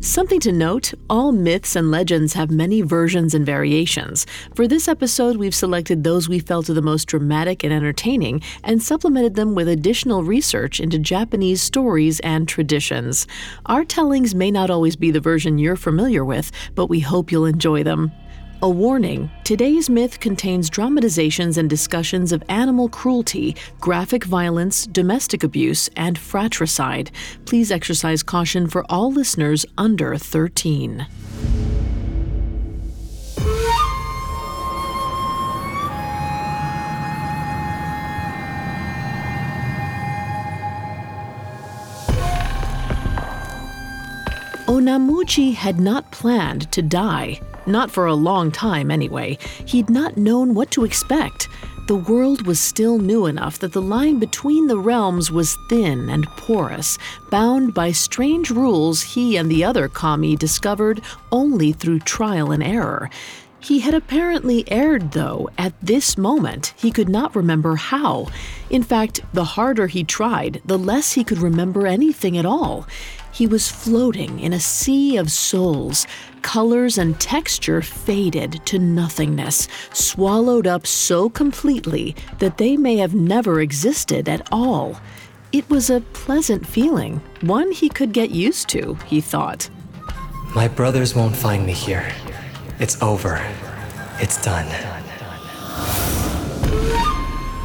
Something to note all myths and legends have many versions and variations. For this episode, we've selected those we felt are the most dramatic and entertaining and supplemented them with additional research into Japanese stories and traditions. Our tellings may not always be the version you're familiar with, but we hope you'll enjoy them. A warning today's myth contains dramatizations and discussions of animal cruelty, graphic violence, domestic abuse, and fratricide. Please exercise caution for all listeners under 13. Onamuchi had not planned to die. Not for a long time, anyway. He'd not known what to expect. The world was still new enough that the line between the realms was thin and porous, bound by strange rules he and the other kami discovered only through trial and error. He had apparently erred, though, at this moment. He could not remember how. In fact, the harder he tried, the less he could remember anything at all. He was floating in a sea of souls. Colors and texture faded to nothingness, swallowed up so completely that they may have never existed at all. It was a pleasant feeling, one he could get used to, he thought. My brothers won't find me here. It's over. It's done.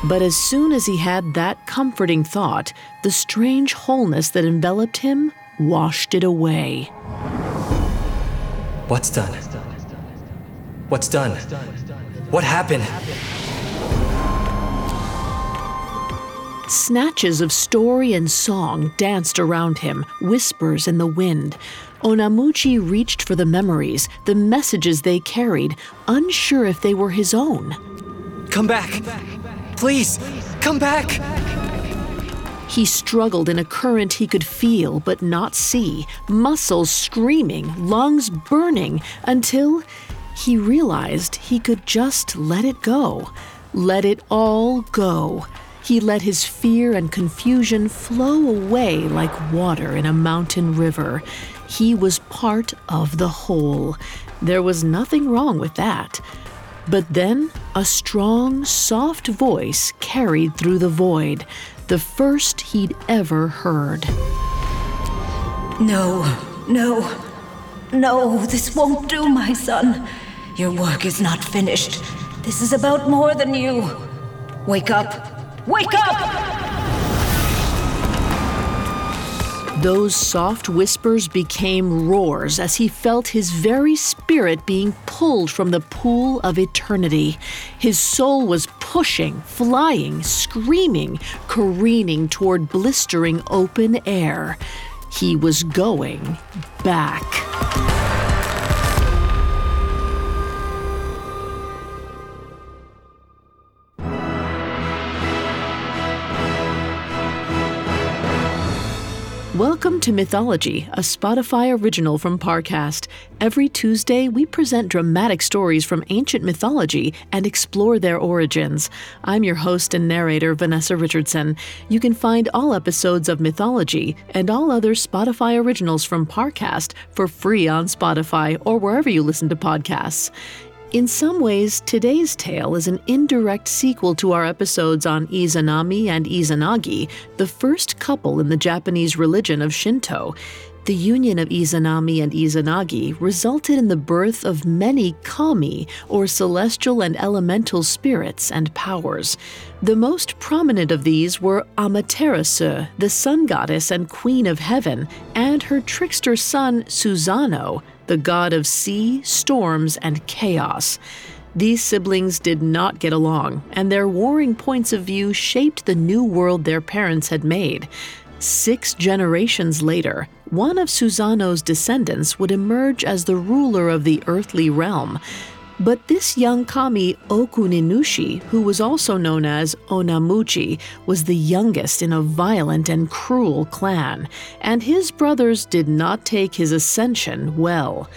But as soon as he had that comforting thought, the strange wholeness that enveloped him washed it away. What's done? What's done? What happened? Snatches of story and song danced around him, whispers in the wind. Onamuchi reached for the memories, the messages they carried, unsure if they were his own. Come back! Please, come back! He struggled in a current he could feel but not see, muscles screaming, lungs burning, until he realized he could just let it go. Let it all go. He let his fear and confusion flow away like water in a mountain river. He was part of the whole. There was nothing wrong with that. But then a strong, soft voice carried through the void, the first he'd ever heard. No, no, no, this won't do, my son. Your work is not finished. This is about more than you. Wake up! Wake up! Those soft whispers became roars as he felt his very spirit being pulled from the pool of eternity. His soul was pushing, flying, screaming, careening toward blistering open air. He was going back. Welcome to Mythology, a Spotify original from Parcast. Every Tuesday, we present dramatic stories from ancient mythology and explore their origins. I'm your host and narrator, Vanessa Richardson. You can find all episodes of Mythology and all other Spotify originals from Parcast for free on Spotify or wherever you listen to podcasts. In some ways, today's tale is an indirect sequel to our episodes on Izanami and Izanagi, the first couple in the Japanese religion of Shinto. The union of Izanami and Izanagi resulted in the birth of many kami, or celestial and elemental spirits and powers. The most prominent of these were Amaterasu, the sun goddess and queen of heaven, and her trickster son Susano, the god of sea, storms, and chaos. These siblings did not get along, and their warring points of view shaped the new world their parents had made. Six generations later, one of Susano's descendants would emerge as the ruler of the earthly realm. But this young kami, Okuninushi, who was also known as Onamuchi, was the youngest in a violent and cruel clan, and his brothers did not take his ascension well.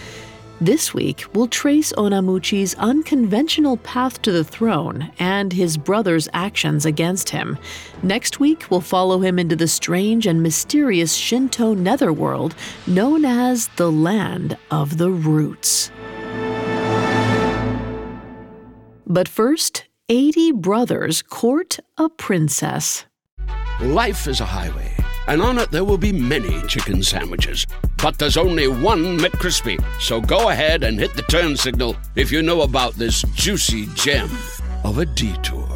This week, we'll trace Onamuchi's unconventional path to the throne and his brother's actions against him. Next week, we'll follow him into the strange and mysterious Shinto netherworld known as the Land of the Roots. But first, 80 brothers court a princess. Life is a highway and on it there will be many chicken sandwiches. But there's only one McCrispy. So go ahead and hit the turn signal if you know about this juicy gem of a detour.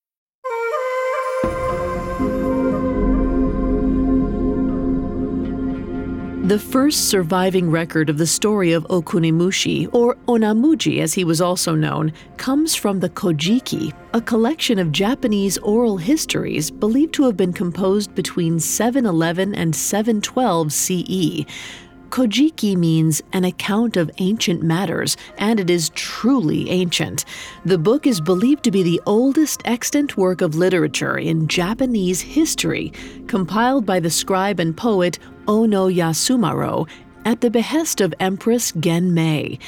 The first surviving record of the story of Okuninushi, or Onamuji as he was also known, comes from the Kojiki, a collection of Japanese oral histories believed to have been composed between 711 and 712 CE. Kojiki means an account of ancient matters, and it is truly ancient. The book is believed to be the oldest extant work of literature in Japanese history, compiled by the scribe and poet Ono Yasumaro at the behest of Empress Genmei.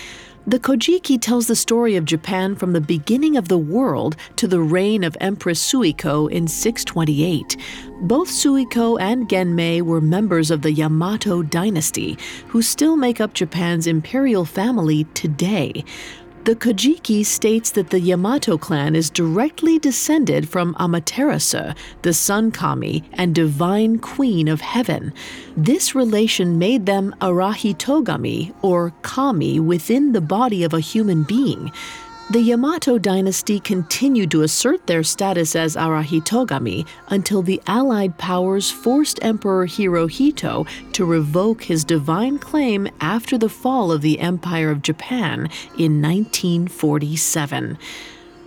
The Kojiki tells the story of Japan from the beginning of the world to the reign of Empress Suiko in 628. Both Suiko and Genmei were members of the Yamato dynasty, who still make up Japan's imperial family today. The Kojiki states that the Yamato clan is directly descended from Amaterasu, the sun kami and divine queen of heaven. This relation made them Arahitogami, or kami within the body of a human being. The Yamato dynasty continued to assert their status as Arahitogami until the Allied powers forced Emperor Hirohito to revoke his divine claim after the fall of the Empire of Japan in 1947.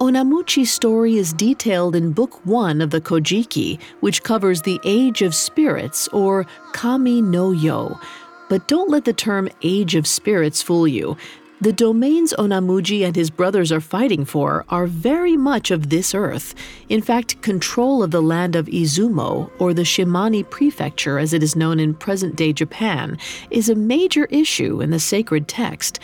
Onamuchi's story is detailed in Book 1 of the Kojiki, which covers the Age of Spirits, or Kami no Yo. But don't let the term Age of Spirits fool you. The domains Onamuji and his brothers are fighting for are very much of this earth. In fact, control of the land of Izumo, or the Shimane Prefecture as it is known in present day Japan, is a major issue in the sacred text.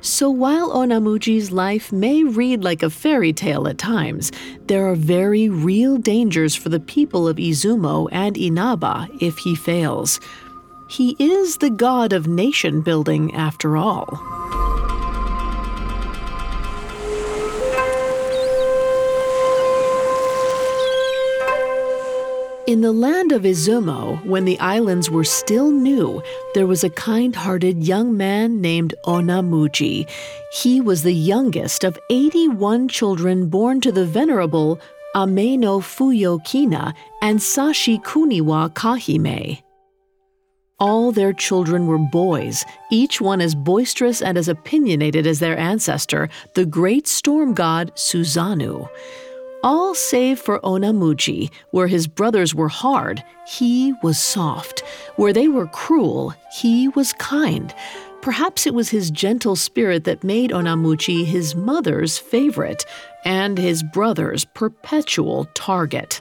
So while Onamuji's life may read like a fairy tale at times, there are very real dangers for the people of Izumo and Inaba if he fails. He is the god of nation building after all. In the land of Izumo, when the islands were still new, there was a kind hearted young man named Onamuji. He was the youngest of 81 children born to the venerable Ame no Fuyo and Sashi Kuniwa Kahime. All their children were boys, each one as boisterous and as opinionated as their ancestor, the great storm god Susano. All save for Onamuchi, where his brothers were hard, he was soft. Where they were cruel, he was kind. Perhaps it was his gentle spirit that made Onamuchi his mother's favorite and his brother's perpetual target.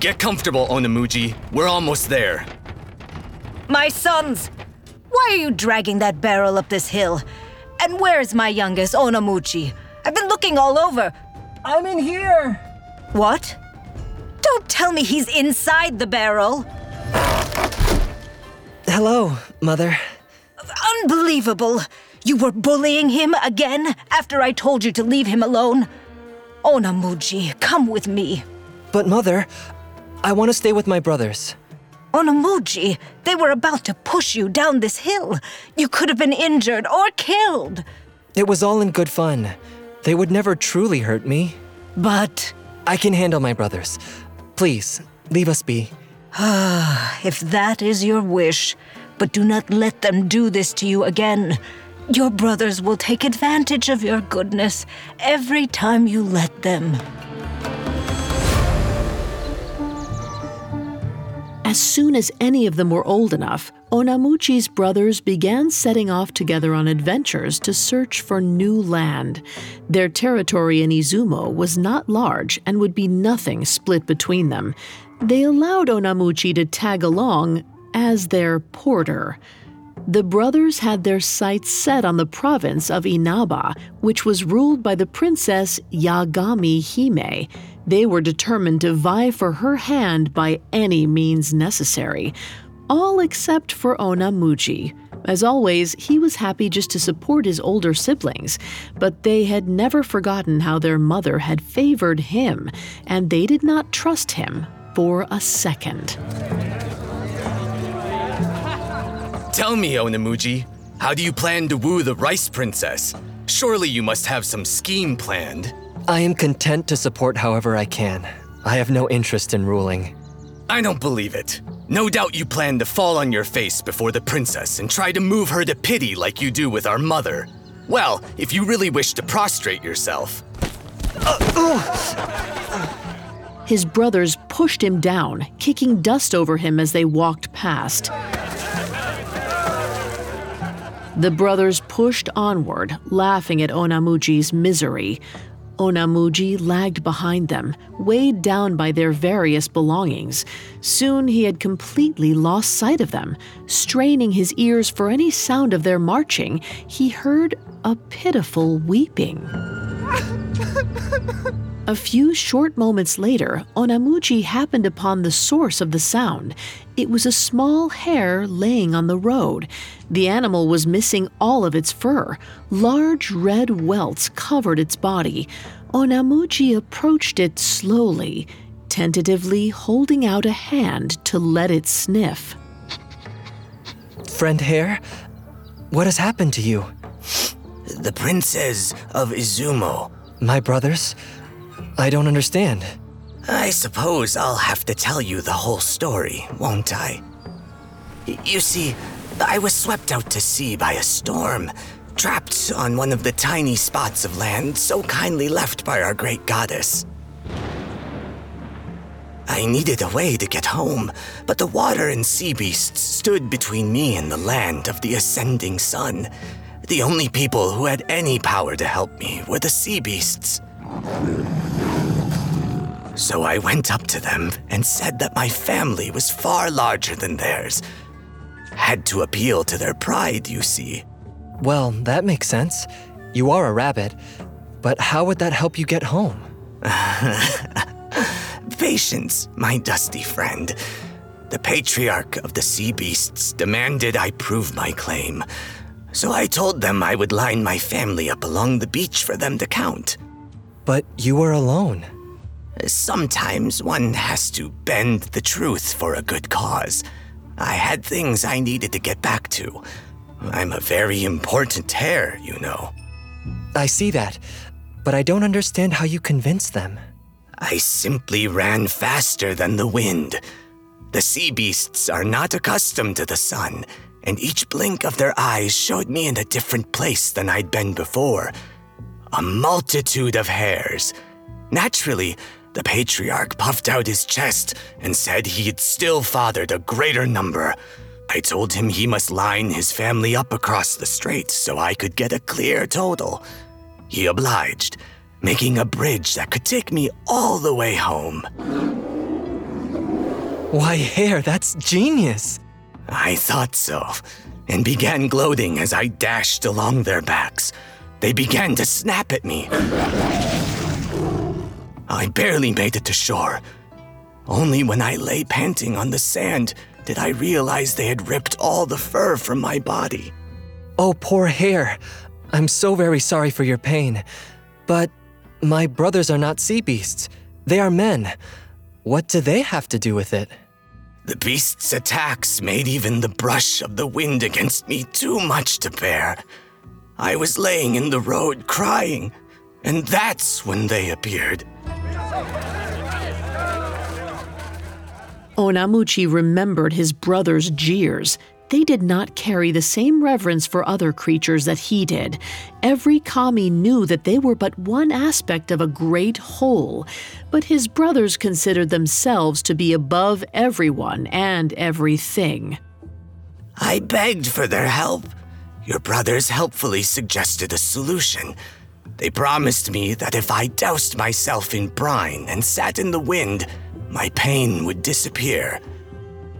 Get comfortable, Onamuji. We're almost there. My sons! Why are you dragging that barrel up this hill? And where's my youngest, Onamuchi? I've been looking all over. I'm in here. What? Don't tell me he's inside the barrel. Hello, Mother. Unbelievable! You were bullying him again after I told you to leave him alone. Onamuji, come with me. But, Mother, I want to stay with my brothers. Onamuji, they were about to push you down this hill. You could have been injured or killed. It was all in good fun. They would never truly hurt me. But I can handle my brothers. Please, leave us be. if that is your wish, but do not let them do this to you again. Your brothers will take advantage of your goodness every time you let them. As soon as any of them were old enough, Onamuchi's brothers began setting off together on adventures to search for new land. Their territory in Izumo was not large and would be nothing split between them. They allowed Onamuchi to tag along as their porter. The brothers had their sights set on the province of Inaba, which was ruled by the princess Yagami Hime. They were determined to vie for her hand by any means necessary, all except for Onamuchi. As always, he was happy just to support his older siblings, but they had never forgotten how their mother had favored him, and they did not trust him for a second. Tell me, Onamuji, how do you plan to woo the Rice Princess? Surely you must have some scheme planned. I am content to support however I can. I have no interest in ruling. I don't believe it. No doubt you plan to fall on your face before the princess and try to move her to pity like you do with our mother. Well, if you really wish to prostrate yourself. His brothers pushed him down, kicking dust over him as they walked past. The brothers pushed onward, laughing at Onamuji's misery. Onamuji lagged behind them, weighed down by their various belongings. Soon he had completely lost sight of them. Straining his ears for any sound of their marching, he heard a pitiful weeping. A few short moments later, Onamuji happened upon the source of the sound. It was a small hare laying on the road. The animal was missing all of its fur. Large red welts covered its body. Onamuji approached it slowly, tentatively holding out a hand to let it sniff. Friend Hare, what has happened to you? The princess of Izumo. My brothers? I don't understand. I suppose I'll have to tell you the whole story, won't I? You see, I was swept out to sea by a storm, trapped on one of the tiny spots of land so kindly left by our great goddess. I needed a way to get home, but the water and sea beasts stood between me and the land of the ascending sun. The only people who had any power to help me were the sea beasts. So I went up to them and said that my family was far larger than theirs. Had to appeal to their pride, you see. Well, that makes sense. You are a rabbit, but how would that help you get home? Patience, my dusty friend. The patriarch of the sea beasts demanded I prove my claim. So I told them I would line my family up along the beach for them to count. But you were alone. Sometimes one has to bend the truth for a good cause. I had things I needed to get back to. I'm a very important hare, you know. I see that, but I don't understand how you convinced them. I simply ran faster than the wind. The sea beasts are not accustomed to the sun, and each blink of their eyes showed me in a different place than I'd been before. A multitude of hares. Naturally, the patriarch puffed out his chest and said he'd still fathered a greater number. I told him he must line his family up across the strait so I could get a clear total. He obliged, making a bridge that could take me all the way home. Why, Hare, that's genius. I thought so, and began gloating as I dashed along their backs. They began to snap at me. I barely made it to shore. Only when I lay panting on the sand did I realize they had ripped all the fur from my body. Oh, poor Hare. I'm so very sorry for your pain. But My brothers are not sea beasts. They are men. What do they have to do with it? The beast's attacks made even the brush of the wind against me too much to bear. I was laying in the road crying, and that's when they appeared. Onamuchi remembered his brother's jeers. They did not carry the same reverence for other creatures that he did. Every kami knew that they were but one aspect of a great whole, but his brothers considered themselves to be above everyone and everything. I begged for their help. Your brothers helpfully suggested a solution. They promised me that if I doused myself in brine and sat in the wind, my pain would disappear.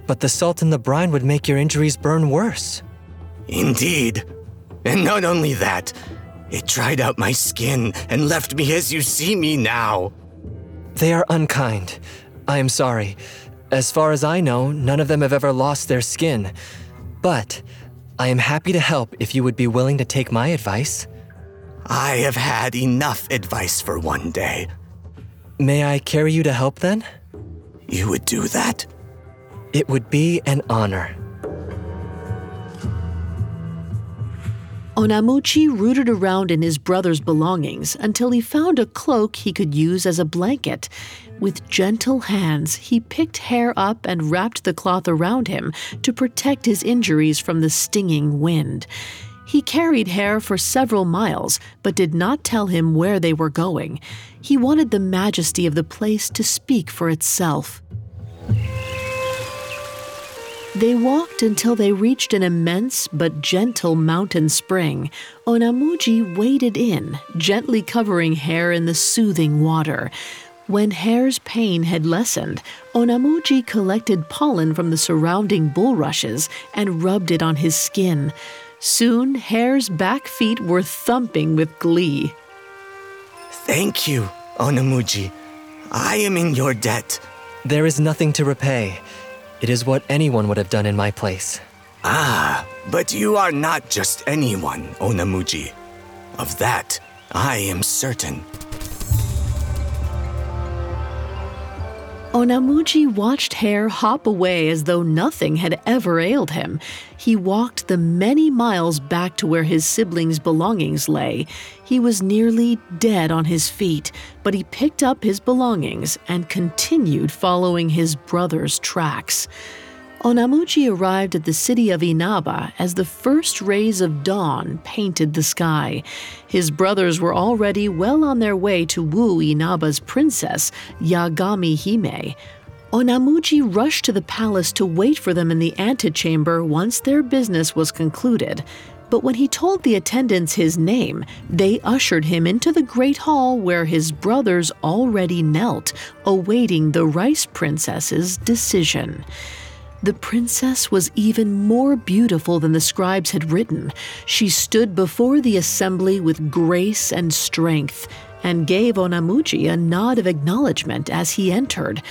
But the salt in the brine would make your injuries burn worse. Indeed. And not only that, it dried out my skin and left me as you see me now. They are unkind. I am sorry. As far as I know, none of them have ever lost their skin. But I am happy to help if you would be willing to take my advice. I have had enough advice for one day. May I carry you to help then? You would do that? It would be an honor. Onamuchi rooted around in his brother's belongings until he found a cloak he could use as a blanket. With gentle hands, he picked hare up and wrapped the cloth around him to protect his injuries from the stinging wind. He carried hare for several miles, but did not tell him where they were going. He wanted the majesty of the place to speak for itself. They walked until they reached an immense but gentle mountain spring. Onamuji waded in, gently covering hare in the soothing water. When Hare's pain had lessened, Onamuji collected pollen from the surrounding bulrushes and rubbed it on his skin. Soon, Hare's back feet were thumping with glee. Thank you, Onamuji. I am in your debt. There is nothing to repay. It is what anyone would have done in my place. Ah, but you are not just anyone, Onamuji. Of that, I am certain. Onamuji watched Hare hop away as though nothing had ever ailed him. He walked the many miles back to where his siblings' belongings lay. He was nearly dead on his feet, but he picked up his belongings and continued following his brother's tracks. Onamuji arrived at the city of Inaba as the first rays of dawn painted the sky. His brothers were already well on their way to woo Inaba's princess, Yagami Hime. Onamuchi rushed to the palace to wait for them in the antechamber once their business was concluded. But when he told the attendants his name, they ushered him into the great hall where his brothers already knelt, awaiting the Rice Princess's decision. The princess was even more beautiful than the scribes had written. She stood before the assembly with grace and strength and gave Onamuji a nod of acknowledgement as he entered.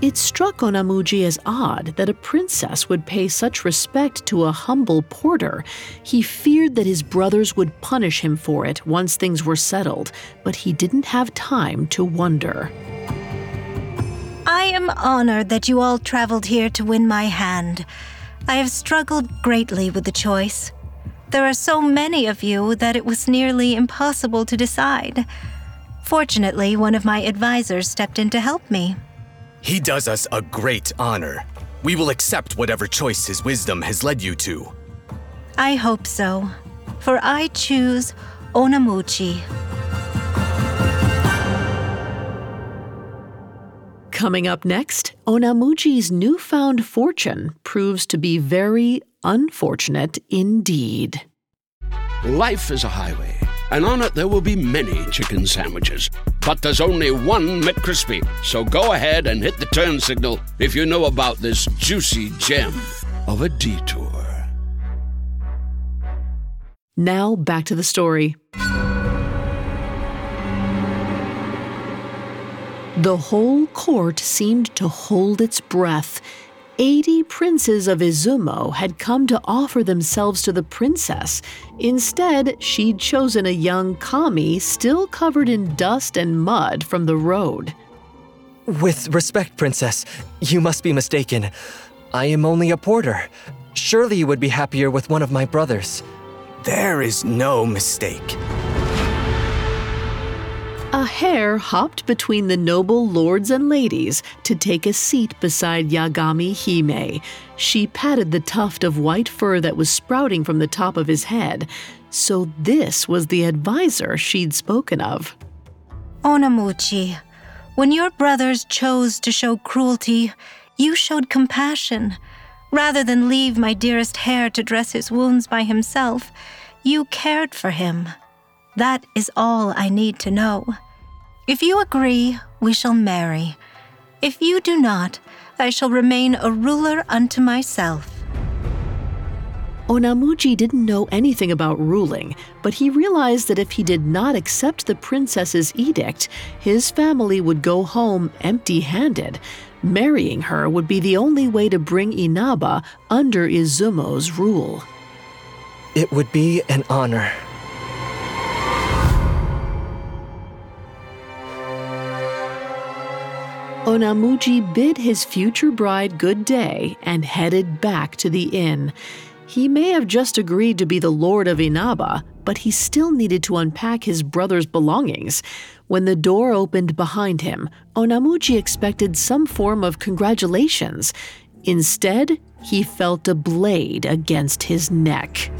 It struck Onamuji as odd that a princess would pay such respect to a humble porter. He feared that his brothers would punish him for it once things were settled, but he didn't have time to wonder. I am honored that you all traveled here to win my hand. I have struggled greatly with the choice. There are so many of you that it was nearly impossible to decide. Fortunately, one of my advisors stepped in to help me. He does us a great honor. We will accept whatever choice his wisdom has led you to. I hope so, for I choose Onamuchi. Coming up next, Onamuji's newfound fortune proves to be very unfortunate indeed. Life is a highway, and on it there will be many chicken sandwiches. But there's only one McCrispy. So go ahead and hit the turn signal if you know about this juicy gem of a detour. Now back to the story. The whole court seemed to hold its breath. 80 princes of Izumo had come to offer themselves to the princess. Instead, she'd chosen a young kami still covered in dust and mud from the road. With respect, Princess, you must be mistaken. I am only a porter. Surely you would be happier with one of my brothers. There is no mistake. A hare hopped between the noble lords and ladies to take a seat beside Yagami Hime. She patted the tuft of white fur that was sprouting from the top of his head. So this was the advisor she'd spoken of. Onamuchi, when your brothers chose to show cruelty, you showed compassion. Rather than leave my dearest hare to dress his wounds by himself, you cared for him. That is all I need to know. If you agree, we shall marry. If you do not, I shall remain a ruler unto myself. Onamuji didn't know anything about ruling, but he realized that if he did not accept the princess's edict, his family would go home empty handed. Marrying her would be the only way to bring Inaba under Izumo's rule. It would be an honor. Onamuji bid his future bride good day and headed back to the inn. He may have just agreed to be the lord of Inaba, but he still needed to unpack his brother's belongings. When the door opened behind him, Onamuji expected some form of congratulations. Instead, he felt a blade against his neck.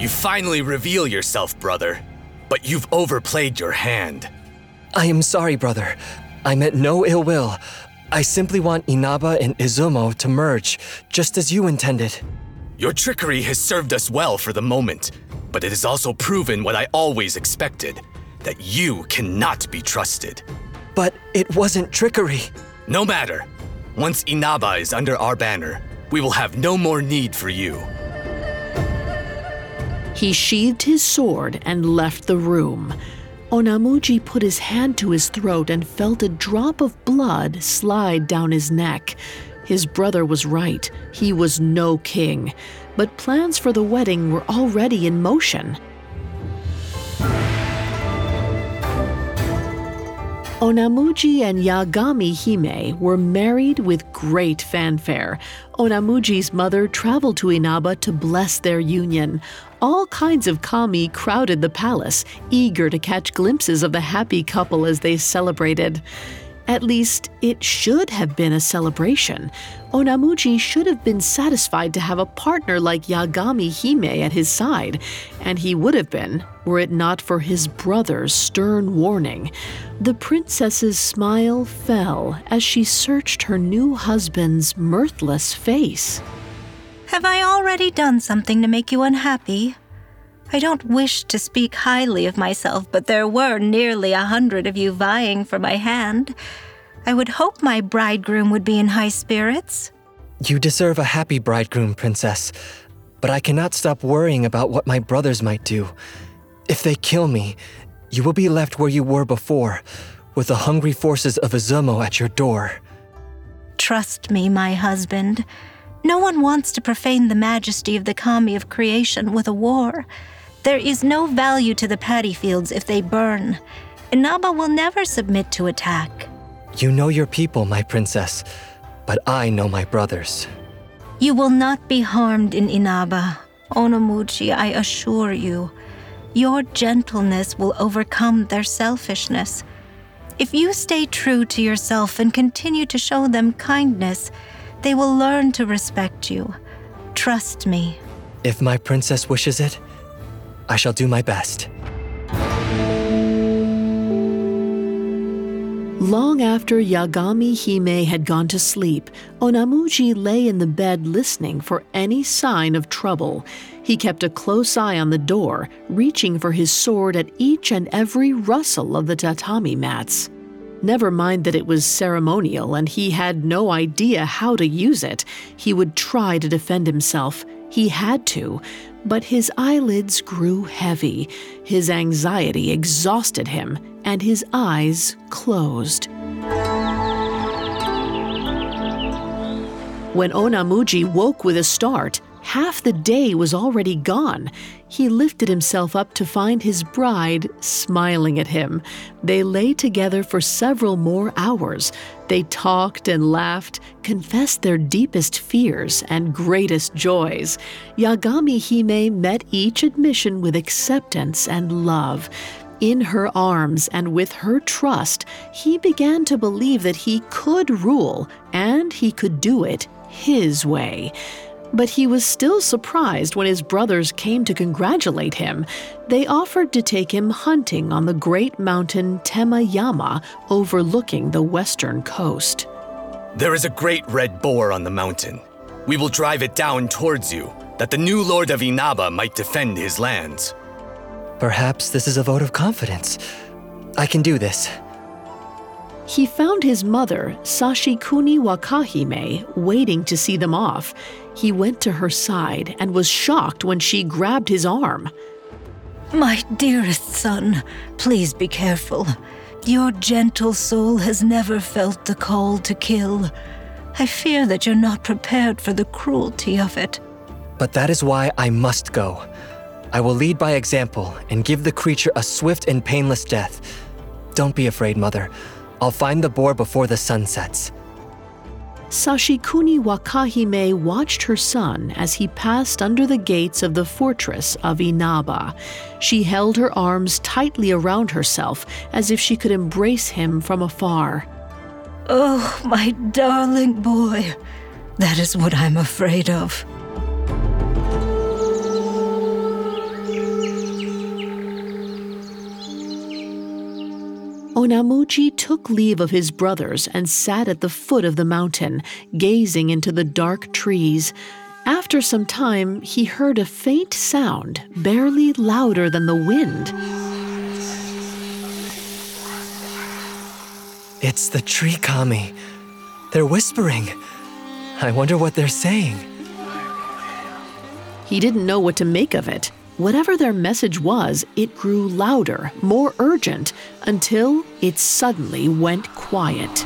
You finally reveal yourself, brother, but you've overplayed your hand. I am sorry, brother. I meant no ill will. I simply want Inaba and Izumo to merge, just as you intended. Your trickery has served us well for the moment, but it has also proven what I always expected that you cannot be trusted. But it wasn't trickery. No matter. Once Inaba is under our banner, we will have no more need for you. He sheathed his sword and left the room. Onamuji put his hand to his throat and felt a drop of blood slide down his neck. His brother was right. He was no king. But plans for the wedding were already in motion. Onamuji and Yagami Hime were married with great fanfare. Onamuji's mother traveled to Inaba to bless their union. All kinds of kami crowded the palace, eager to catch glimpses of the happy couple as they celebrated. At least, it should have been a celebration. Onamuji should have been satisfied to have a partner like Yagami Hime at his side, and he would have been were it not for his brother's stern warning. The princess's smile fell as she searched her new husband's mirthless face. Have I already done something to make you unhappy? I don't wish to speak highly of myself, but there were nearly a hundred of you vying for my hand. I would hope my bridegroom would be in high spirits. You deserve a happy bridegroom, Princess. But I cannot stop worrying about what my brothers might do. If they kill me, you will be left where you were before, with the hungry forces of Izumo at your door. Trust me, my husband. No one wants to profane the majesty of the kami of creation with a war. There is no value to the paddy fields if they burn. Inaba will never submit to attack. You know your people, my princess, but I know my brothers. You will not be harmed in Inaba. Onamuchi, I assure you. Your gentleness will overcome their selfishness. If you stay true to yourself and continue to show them kindness, they will learn to respect you. Trust me. If my princess wishes it, I shall do my best. Long after Yagami Hime had gone to sleep, Onamuji lay in the bed listening for any sign of trouble. He kept a close eye on the door, reaching for his sword at each and every rustle of the tatami mats. Never mind that it was ceremonial and he had no idea how to use it. He would try to defend himself. He had to, but his eyelids grew heavy. His anxiety exhausted him, and his eyes closed. When Onamuji woke with a start, half the day was already gone. He lifted himself up to find his bride smiling at him. They lay together for several more hours. They talked and laughed, confessed their deepest fears and greatest joys. Yagami Hime met each admission with acceptance and love. In her arms and with her trust, he began to believe that he could rule and he could do it his way. But he was still surprised when his brothers came to congratulate him. They offered to take him hunting on the great mountain Temayama overlooking the western coast. There is a great red boar on the mountain. We will drive it down towards you, that the new lord of Inaba might defend his lands. Perhaps this is a vote of confidence. I can do this. He found his mother, Sashikuni Wakahime, waiting to see them off. He went to her side and was shocked when she grabbed his arm. My dearest son, please be careful. Your gentle soul has never felt the call to kill. I fear that you're not prepared for the cruelty of it. But that is why I must go. I will lead by example and give the creature a swift and painless death. Don't be afraid, Mother. I'll find the boar before the sun sets. Sashikuni Wakahime watched her son as he passed under the gates of the fortress of Inaba. She held her arms tightly around herself as if she could embrace him from afar. Oh, my darling boy. That is what I'm afraid of. Onamuji took leave of his brothers and sat at the foot of the mountain, gazing into the dark trees. After some time, he heard a faint sound, barely louder than the wind. It's the tree kami. They're whispering. I wonder what they're saying. He didn't know what to make of it. Whatever their message was, it grew louder, more urgent, until it suddenly went quiet.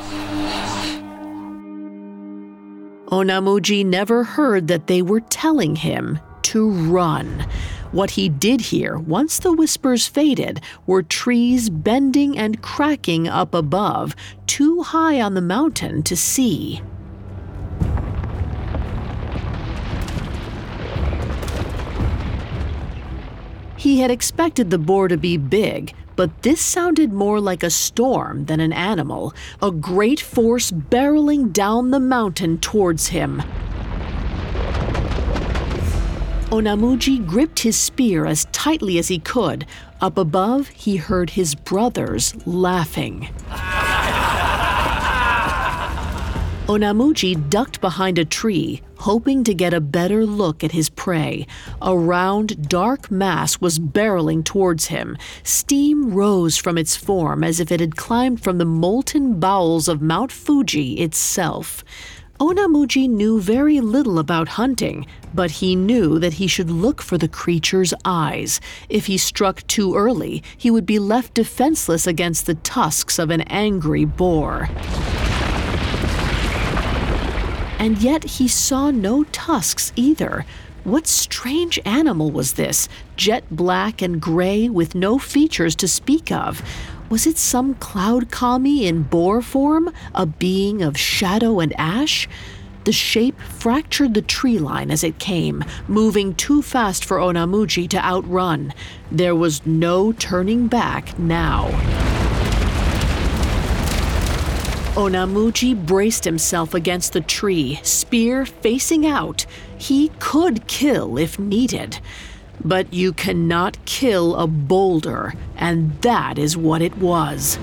Onamuji never heard that they were telling him to run. What he did hear, once the whispers faded, were trees bending and cracking up above, too high on the mountain to see. He had expected the boar to be big, but this sounded more like a storm than an animal, a great force barreling down the mountain towards him. Onamuji gripped his spear as tightly as he could. Up above, he heard his brothers laughing. Onamuji ducked behind a tree, hoping to get a better look at his prey. A round, dark mass was barreling towards him. Steam rose from its form as if it had climbed from the molten bowels of Mount Fuji itself. Onamuji knew very little about hunting, but he knew that he should look for the creature's eyes. If he struck too early, he would be left defenseless against the tusks of an angry boar and yet he saw no tusks either. What strange animal was this, jet black and gray with no features to speak of? Was it some cloud kami in boar form, a being of shadow and ash? The shape fractured the tree line as it came, moving too fast for Onamuji to outrun. There was no turning back now. Onamuji braced himself against the tree, spear facing out. He could kill if needed. But you cannot kill a boulder, and that is what it was.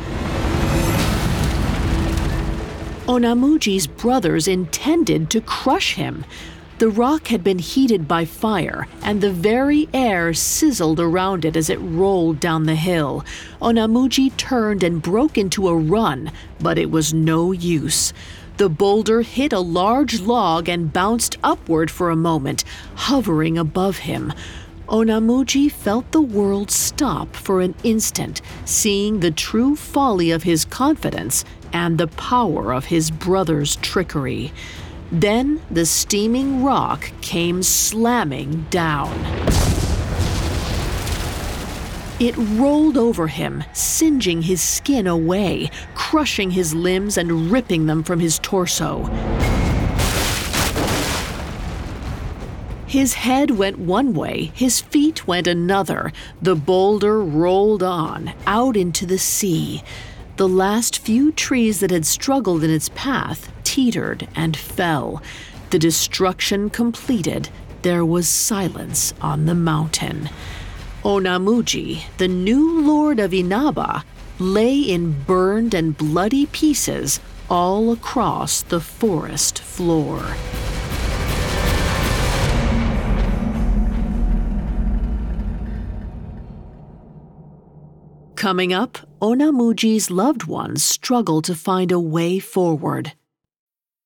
Onamuji's brothers intended to crush him. The rock had been heated by fire, and the very air sizzled around it as it rolled down the hill. Onamuji turned and broke into a run, but it was no use. The boulder hit a large log and bounced upward for a moment, hovering above him. Onamuji felt the world stop for an instant, seeing the true folly of his confidence and the power of his brother's trickery. Then the steaming rock came slamming down. It rolled over him, singeing his skin away, crushing his limbs and ripping them from his torso. His head went one way, his feet went another. The boulder rolled on, out into the sea. The last few trees that had struggled in its path teetered and fell. The destruction completed, there was silence on the mountain. Onamuji, the new lord of Inaba, lay in burned and bloody pieces all across the forest floor. Coming up, Onamuji's loved ones struggle to find a way forward.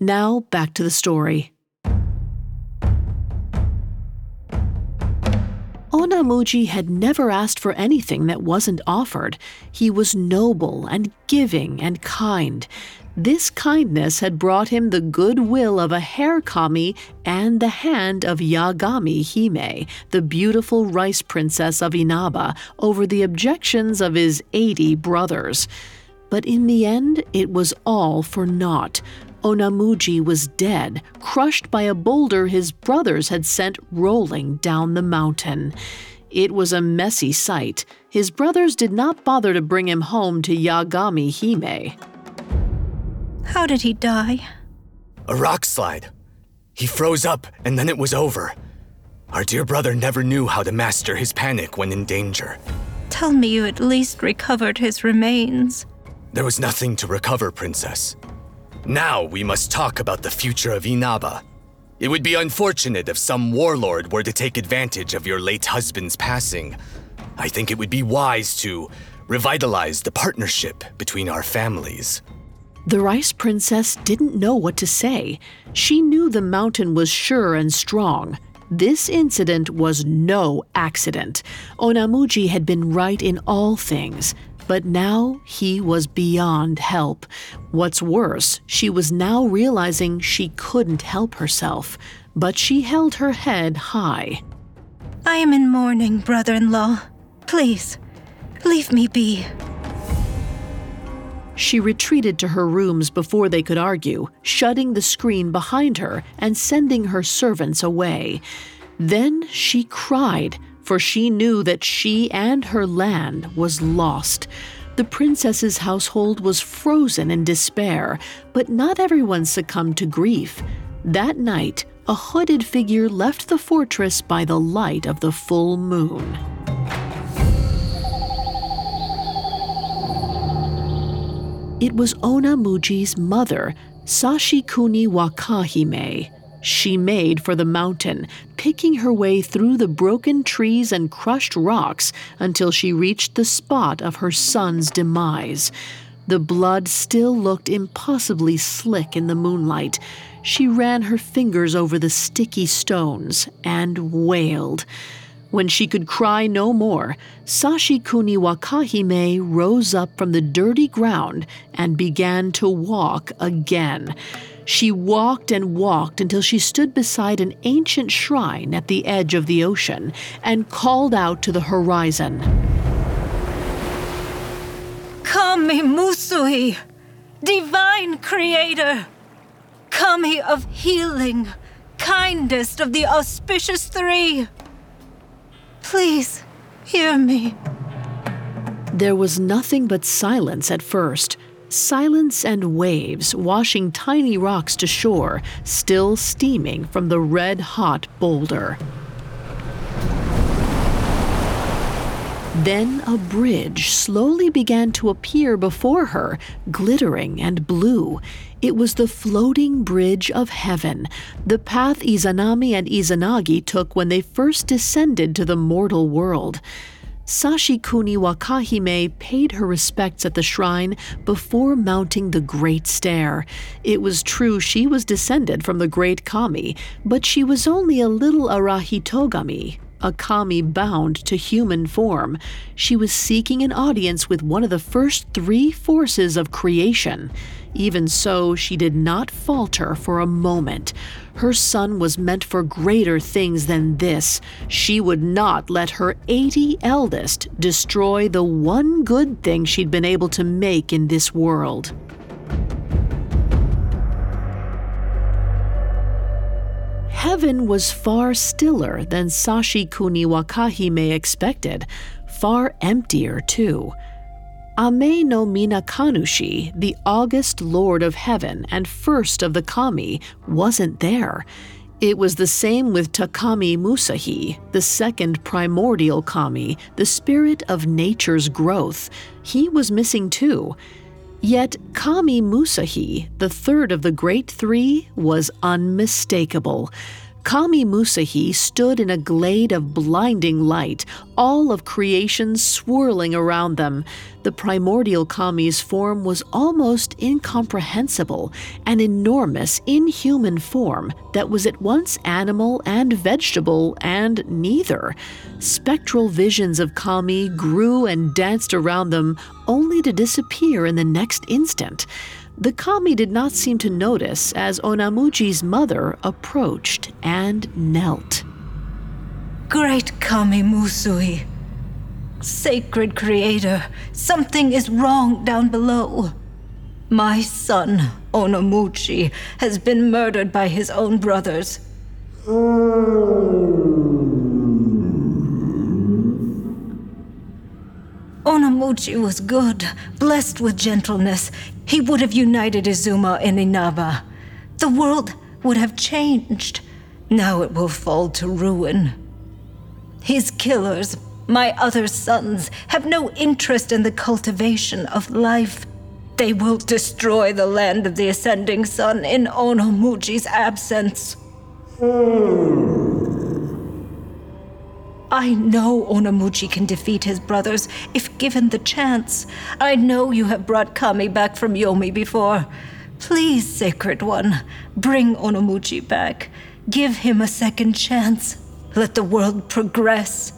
Now, back to the story. Onamuji had never asked for anything that wasn't offered. He was noble and giving and kind. This kindness had brought him the goodwill of a hare kami and the hand of Yagami Hime, the beautiful rice princess of Inaba, over the objections of his 80 brothers. But in the end, it was all for naught. Onamuji was dead, crushed by a boulder his brothers had sent rolling down the mountain. It was a messy sight. His brothers did not bother to bring him home to Yagami Hime. How did he die? A rock slide. He froze up, and then it was over. Our dear brother never knew how to master his panic when in danger. Tell me you at least recovered his remains. There was nothing to recover, Princess. Now we must talk about the future of Inaba. It would be unfortunate if some warlord were to take advantage of your late husband's passing. I think it would be wise to revitalize the partnership between our families. The Rice Princess didn't know what to say. She knew the mountain was sure and strong. This incident was no accident. Onamuji had been right in all things. But now he was beyond help. What's worse, she was now realizing she couldn't help herself, but she held her head high. I am in mourning, brother in law. Please, leave me be. She retreated to her rooms before they could argue, shutting the screen behind her and sending her servants away. Then she cried, for she knew that she and her land was lost. The princess's household was frozen in despair, but not everyone succumbed to grief. That night, a hooded figure left the fortress by the light of the full moon. It was Onamuji's mother, Sashikuni Wakahime. She made for the mountain, picking her way through the broken trees and crushed rocks until she reached the spot of her son's demise. The blood still looked impossibly slick in the moonlight. She ran her fingers over the sticky stones and wailed. When she could cry no more, Sashikuni Wakahime rose up from the dirty ground and began to walk again. She walked and walked until she stood beside an ancient shrine at the edge of the ocean and called out to the horizon. Kami Musuhi, divine creator! Kami of healing, kindest of the auspicious three. Please, hear me. There was nothing but silence at first. Silence and waves washing tiny rocks to shore, still steaming from the red hot boulder. Then a bridge slowly began to appear before her, glittering and blue. It was the floating bridge of heaven, the path Izanami and Izanagi took when they first descended to the mortal world. Sashikuni Wakahime paid her respects at the shrine before mounting the Great Stair. It was true she was descended from the Great Kami, but she was only a little Arahitogami, a kami bound to human form. She was seeking an audience with one of the first three forces of creation. Even so, she did not falter for a moment. Her son was meant for greater things than this. She would not let her 80 eldest destroy the one good thing she'd been able to make in this world. Heaven was far stiller than Sashikuni Wakahime expected, far emptier too. Ame no Minakanushi, the august lord of heaven and first of the kami, wasn't there. It was the same with Takami Musuhi, the second primordial kami, the spirit of nature's growth. He was missing too. Yet Kami Musuhi, the third of the great three, was unmistakable. Kami Musuhi stood in a glade of blinding light, all of creation swirling around them. The primordial Kami's form was almost incomprehensible, an enormous, inhuman form that was at once animal and vegetable and neither. Spectral visions of Kami grew and danced around them, only to disappear in the next instant. The kami did not seem to notice as Onamuji's mother approached and knelt. Great Kami Musuhi, sacred creator, something is wrong down below. My son, Onamuji, has been murdered by his own brothers. Onamuchi was good, blessed with gentleness. He would have united Izumo and Inaba. The world would have changed. Now it will fall to ruin. His killers, my other sons, have no interest in the cultivation of life. They will destroy the land of the ascending sun in Onamuji's absence. Hmm. I know Onamuji can defeat his brothers if given the chance. I know you have brought Kami back from Yomi before. Please, Sacred One, bring Onamuji back. Give him a second chance. Let the world progress.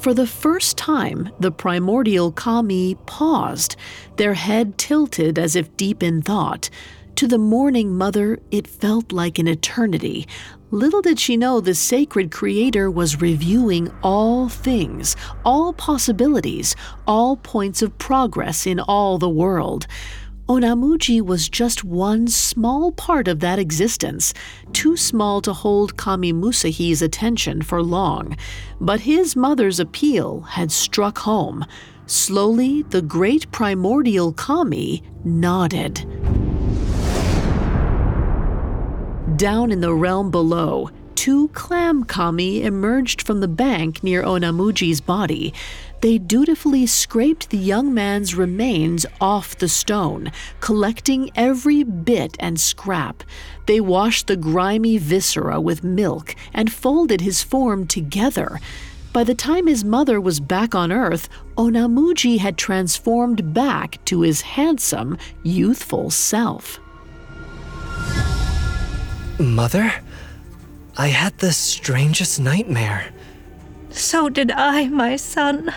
For the first time, the primordial kami paused, their head tilted as if deep in thought. To the mourning mother, it felt like an eternity. Little did she know the sacred creator was reviewing all things, all possibilities, all points of progress in all the world. Onamuji was just one small part of that existence, too small to hold Kami Musuhi's attention for long. But his mother's appeal had struck home. Slowly, the great primordial Kami nodded. Down in the realm below, two clam kami emerged from the bank near Onamuji's body. They dutifully scraped the young man's remains off the stone, collecting every bit and scrap. They washed the grimy viscera with milk and folded his form together. By the time his mother was back on Earth, Onamuji had transformed back to his handsome, youthful self. Mother? I had the strangest nightmare. So did I, my son.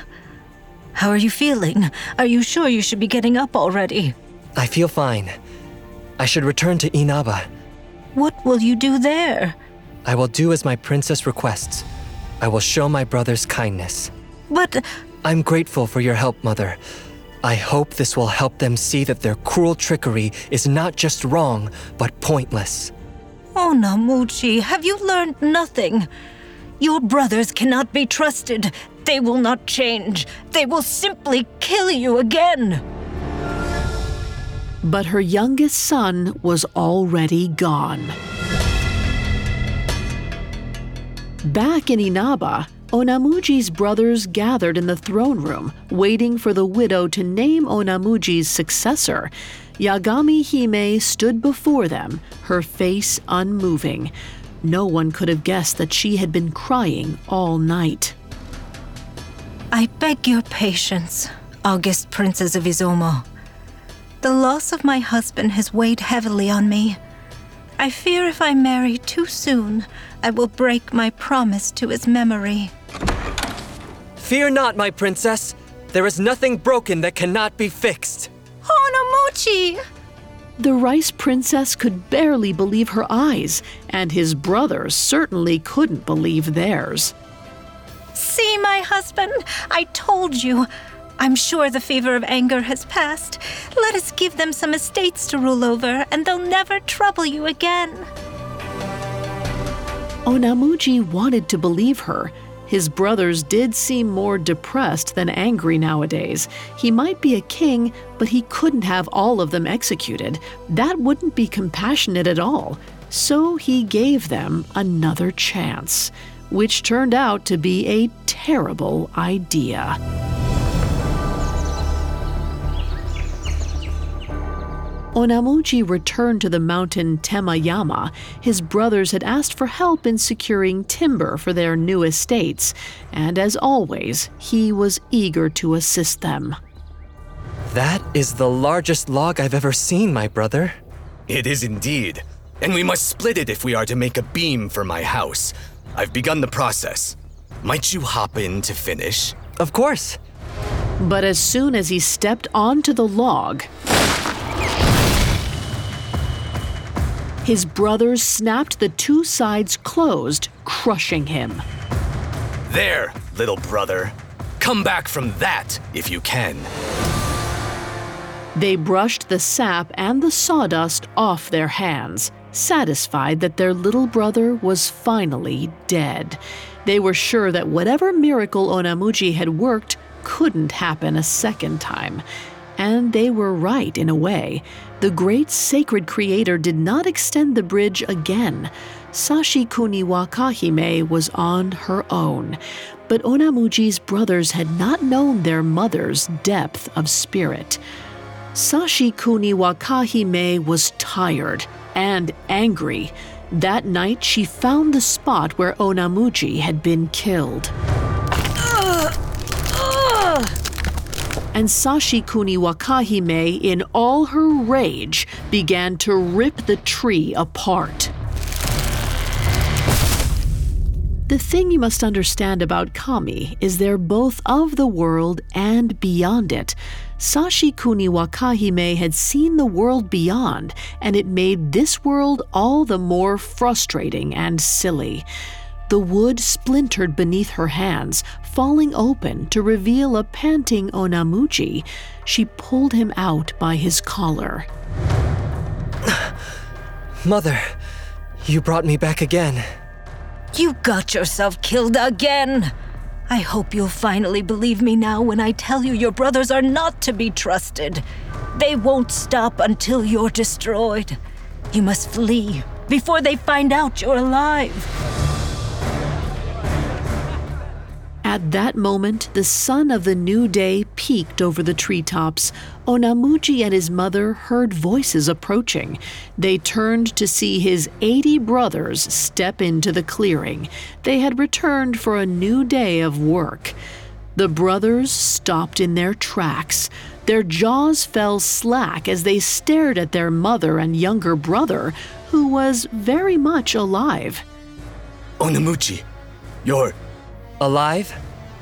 How are you feeling? Are you sure you should be getting up already? I feel fine. I should return to Inaba. What will you do there? I will do as my princess requests. I will show my brothers kindness. But I'm grateful for your help, Mother. I hope this will help them see that their cruel trickery is not just wrong, but pointless. Oh, Onamuchi, have you learned nothing? Your brothers cannot be trusted. They will not change. They will simply kill you again. But her youngest son was already gone. Back in Inaba, Onamuji's brothers gathered in the throne room, waiting for the widow to name Onamuji's successor. Yagami Hime stood before them, her face unmoving. No one could have guessed that she had been crying all night. I beg your patience, August Princess of Izumo. The loss of my husband has weighed heavily on me. I fear if I marry too soon, I will break my promise to his memory. Fear not, my princess. There is nothing broken that cannot be fixed. Onamuchi! The rice princess could barely believe her eyes, and his brother certainly couldn't believe theirs. See, my husband, I told you. I'm sure the fever of anger has passed. Let us give them some estates to rule over, and they'll never trouble you again. Onamuji wanted to believe her. His brothers did seem more depressed than angry nowadays. He might be a king, but he couldn't have all of them executed. That wouldn't be compassionate at all. So he gave them another chance, which turned out to be a terrible idea. Onamuji returned to the mountain Temayama. His brothers had asked for help in securing timber for their new estates, and as always, he was eager to assist them. That is the largest log I've ever seen, my brother. It is indeed. And we must split it if we are to make a beam for my house. I've begun the process. Might you hop in to finish? Of course. But as soon as he stepped onto the log, his brothers snapped the two sides closed, crushing him. There, little brother. Come back from that if you can. They brushed the sap and the sawdust off their hands, satisfied that their little brother was finally dead. They were sure that whatever miracle Onamuji had worked couldn't happen a second time. And they were right in a way. The great sacred creator did not extend the bridge again. Sashikuni Wakahime was on her own. But Onamuji's brothers had not known their mother's depth of spirit. Sashikuni Wakahime was tired and angry. That night, she found the spot where Onamuji had been killed. And Sashikuni Wakahime, in all her rage, began to rip the tree apart. The thing you must understand about Kami is they're both of the world and beyond it. Sashikuni Wakahime had seen the world beyond, and it made this world all the more frustrating and silly. The wood splintered beneath her hands, falling open to reveal a panting Onamuji. She pulled him out by his collar. Mother, you brought me back again. You got yourself killed again. I hope you'll finally believe me now when I tell you your brothers are not to be trusted. They won't stop until you're destroyed. You must flee before they find out you're alive. At that moment, the sun of the new day peeked over the treetops. Onamuji and his mother heard voices approaching. They turned to see his 80 brothers step into the clearing. They had returned for a new day of work. The brothers stopped in their tracks. Their jaws fell slack as they stared at their mother and younger brother, who was very much alive. Onamuchi, you're. Alive?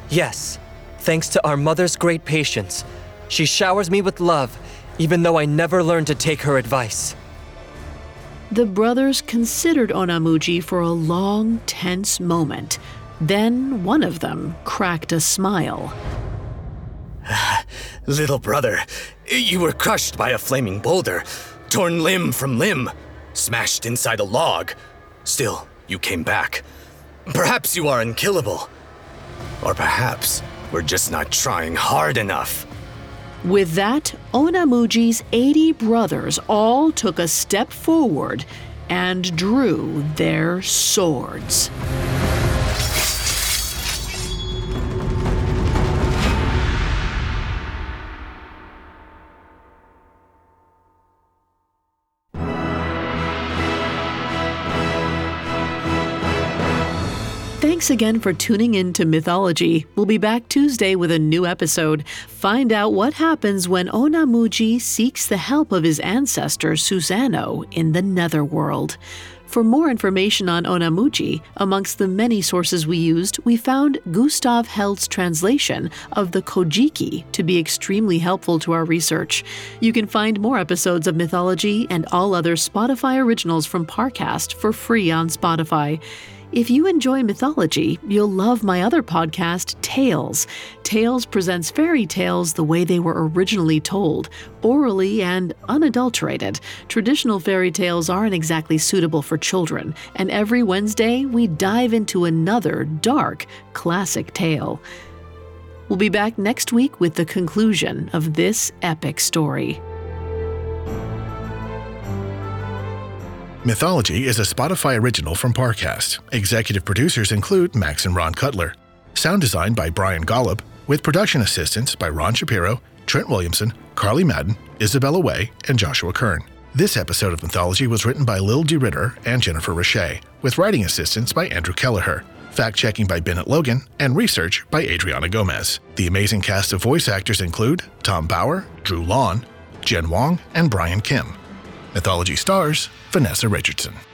Yes, thanks to our mother's great patience. She showers me with love, even though I never learned to take her advice. The brothers considered Onamuji for a long, tense moment. Then one of them cracked a smile. Little brother, you were crushed by a flaming boulder, torn limb from limb, smashed inside a log. Still, you came back. Perhaps you are unkillable. Or perhaps we're just not trying hard enough. With that, Onamuji's 80 brothers all took a step forward and drew their swords. Thanks again for tuning in to Mythology. We'll be back Tuesday with a new episode. Find out what happens when Onamuji seeks the help of his ancestor Susanoo in the Netherworld. For more information on Onamuji, amongst the many sources we used, we found Gustav Heldt's translation of the Kojiki to be extremely helpful to our research. You can find more episodes of Mythology and all other Spotify originals from Parcast for free on Spotify. If you enjoy mythology, you'll love my other podcast, Tales. Tales presents fairy tales the way they were originally told, orally and unadulterated. Traditional fairy tales aren't exactly suitable for children, and every Wednesday we dive into another dark, classic tale. We'll be back next week with the conclusion of this epic story. Mythology is a Spotify original from Parcast. Executive producers include Max and Ron Cutler. Sound design by Brian Golub, with production assistance by Ron Shapiro, Trent Williamson, Carly Madden, Isabella Way, and Joshua Kern. This episode of Mythology was written by Lil D. Ritter and Jennifer Richey, with writing assistance by Andrew Kelleher, fact checking by Bennett Logan, and research by Adriana Gomez. The amazing cast of voice actors include Tom Bauer, Drew Lawn, Jen Wong, and Brian Kim. Mythology stars Vanessa Richardson.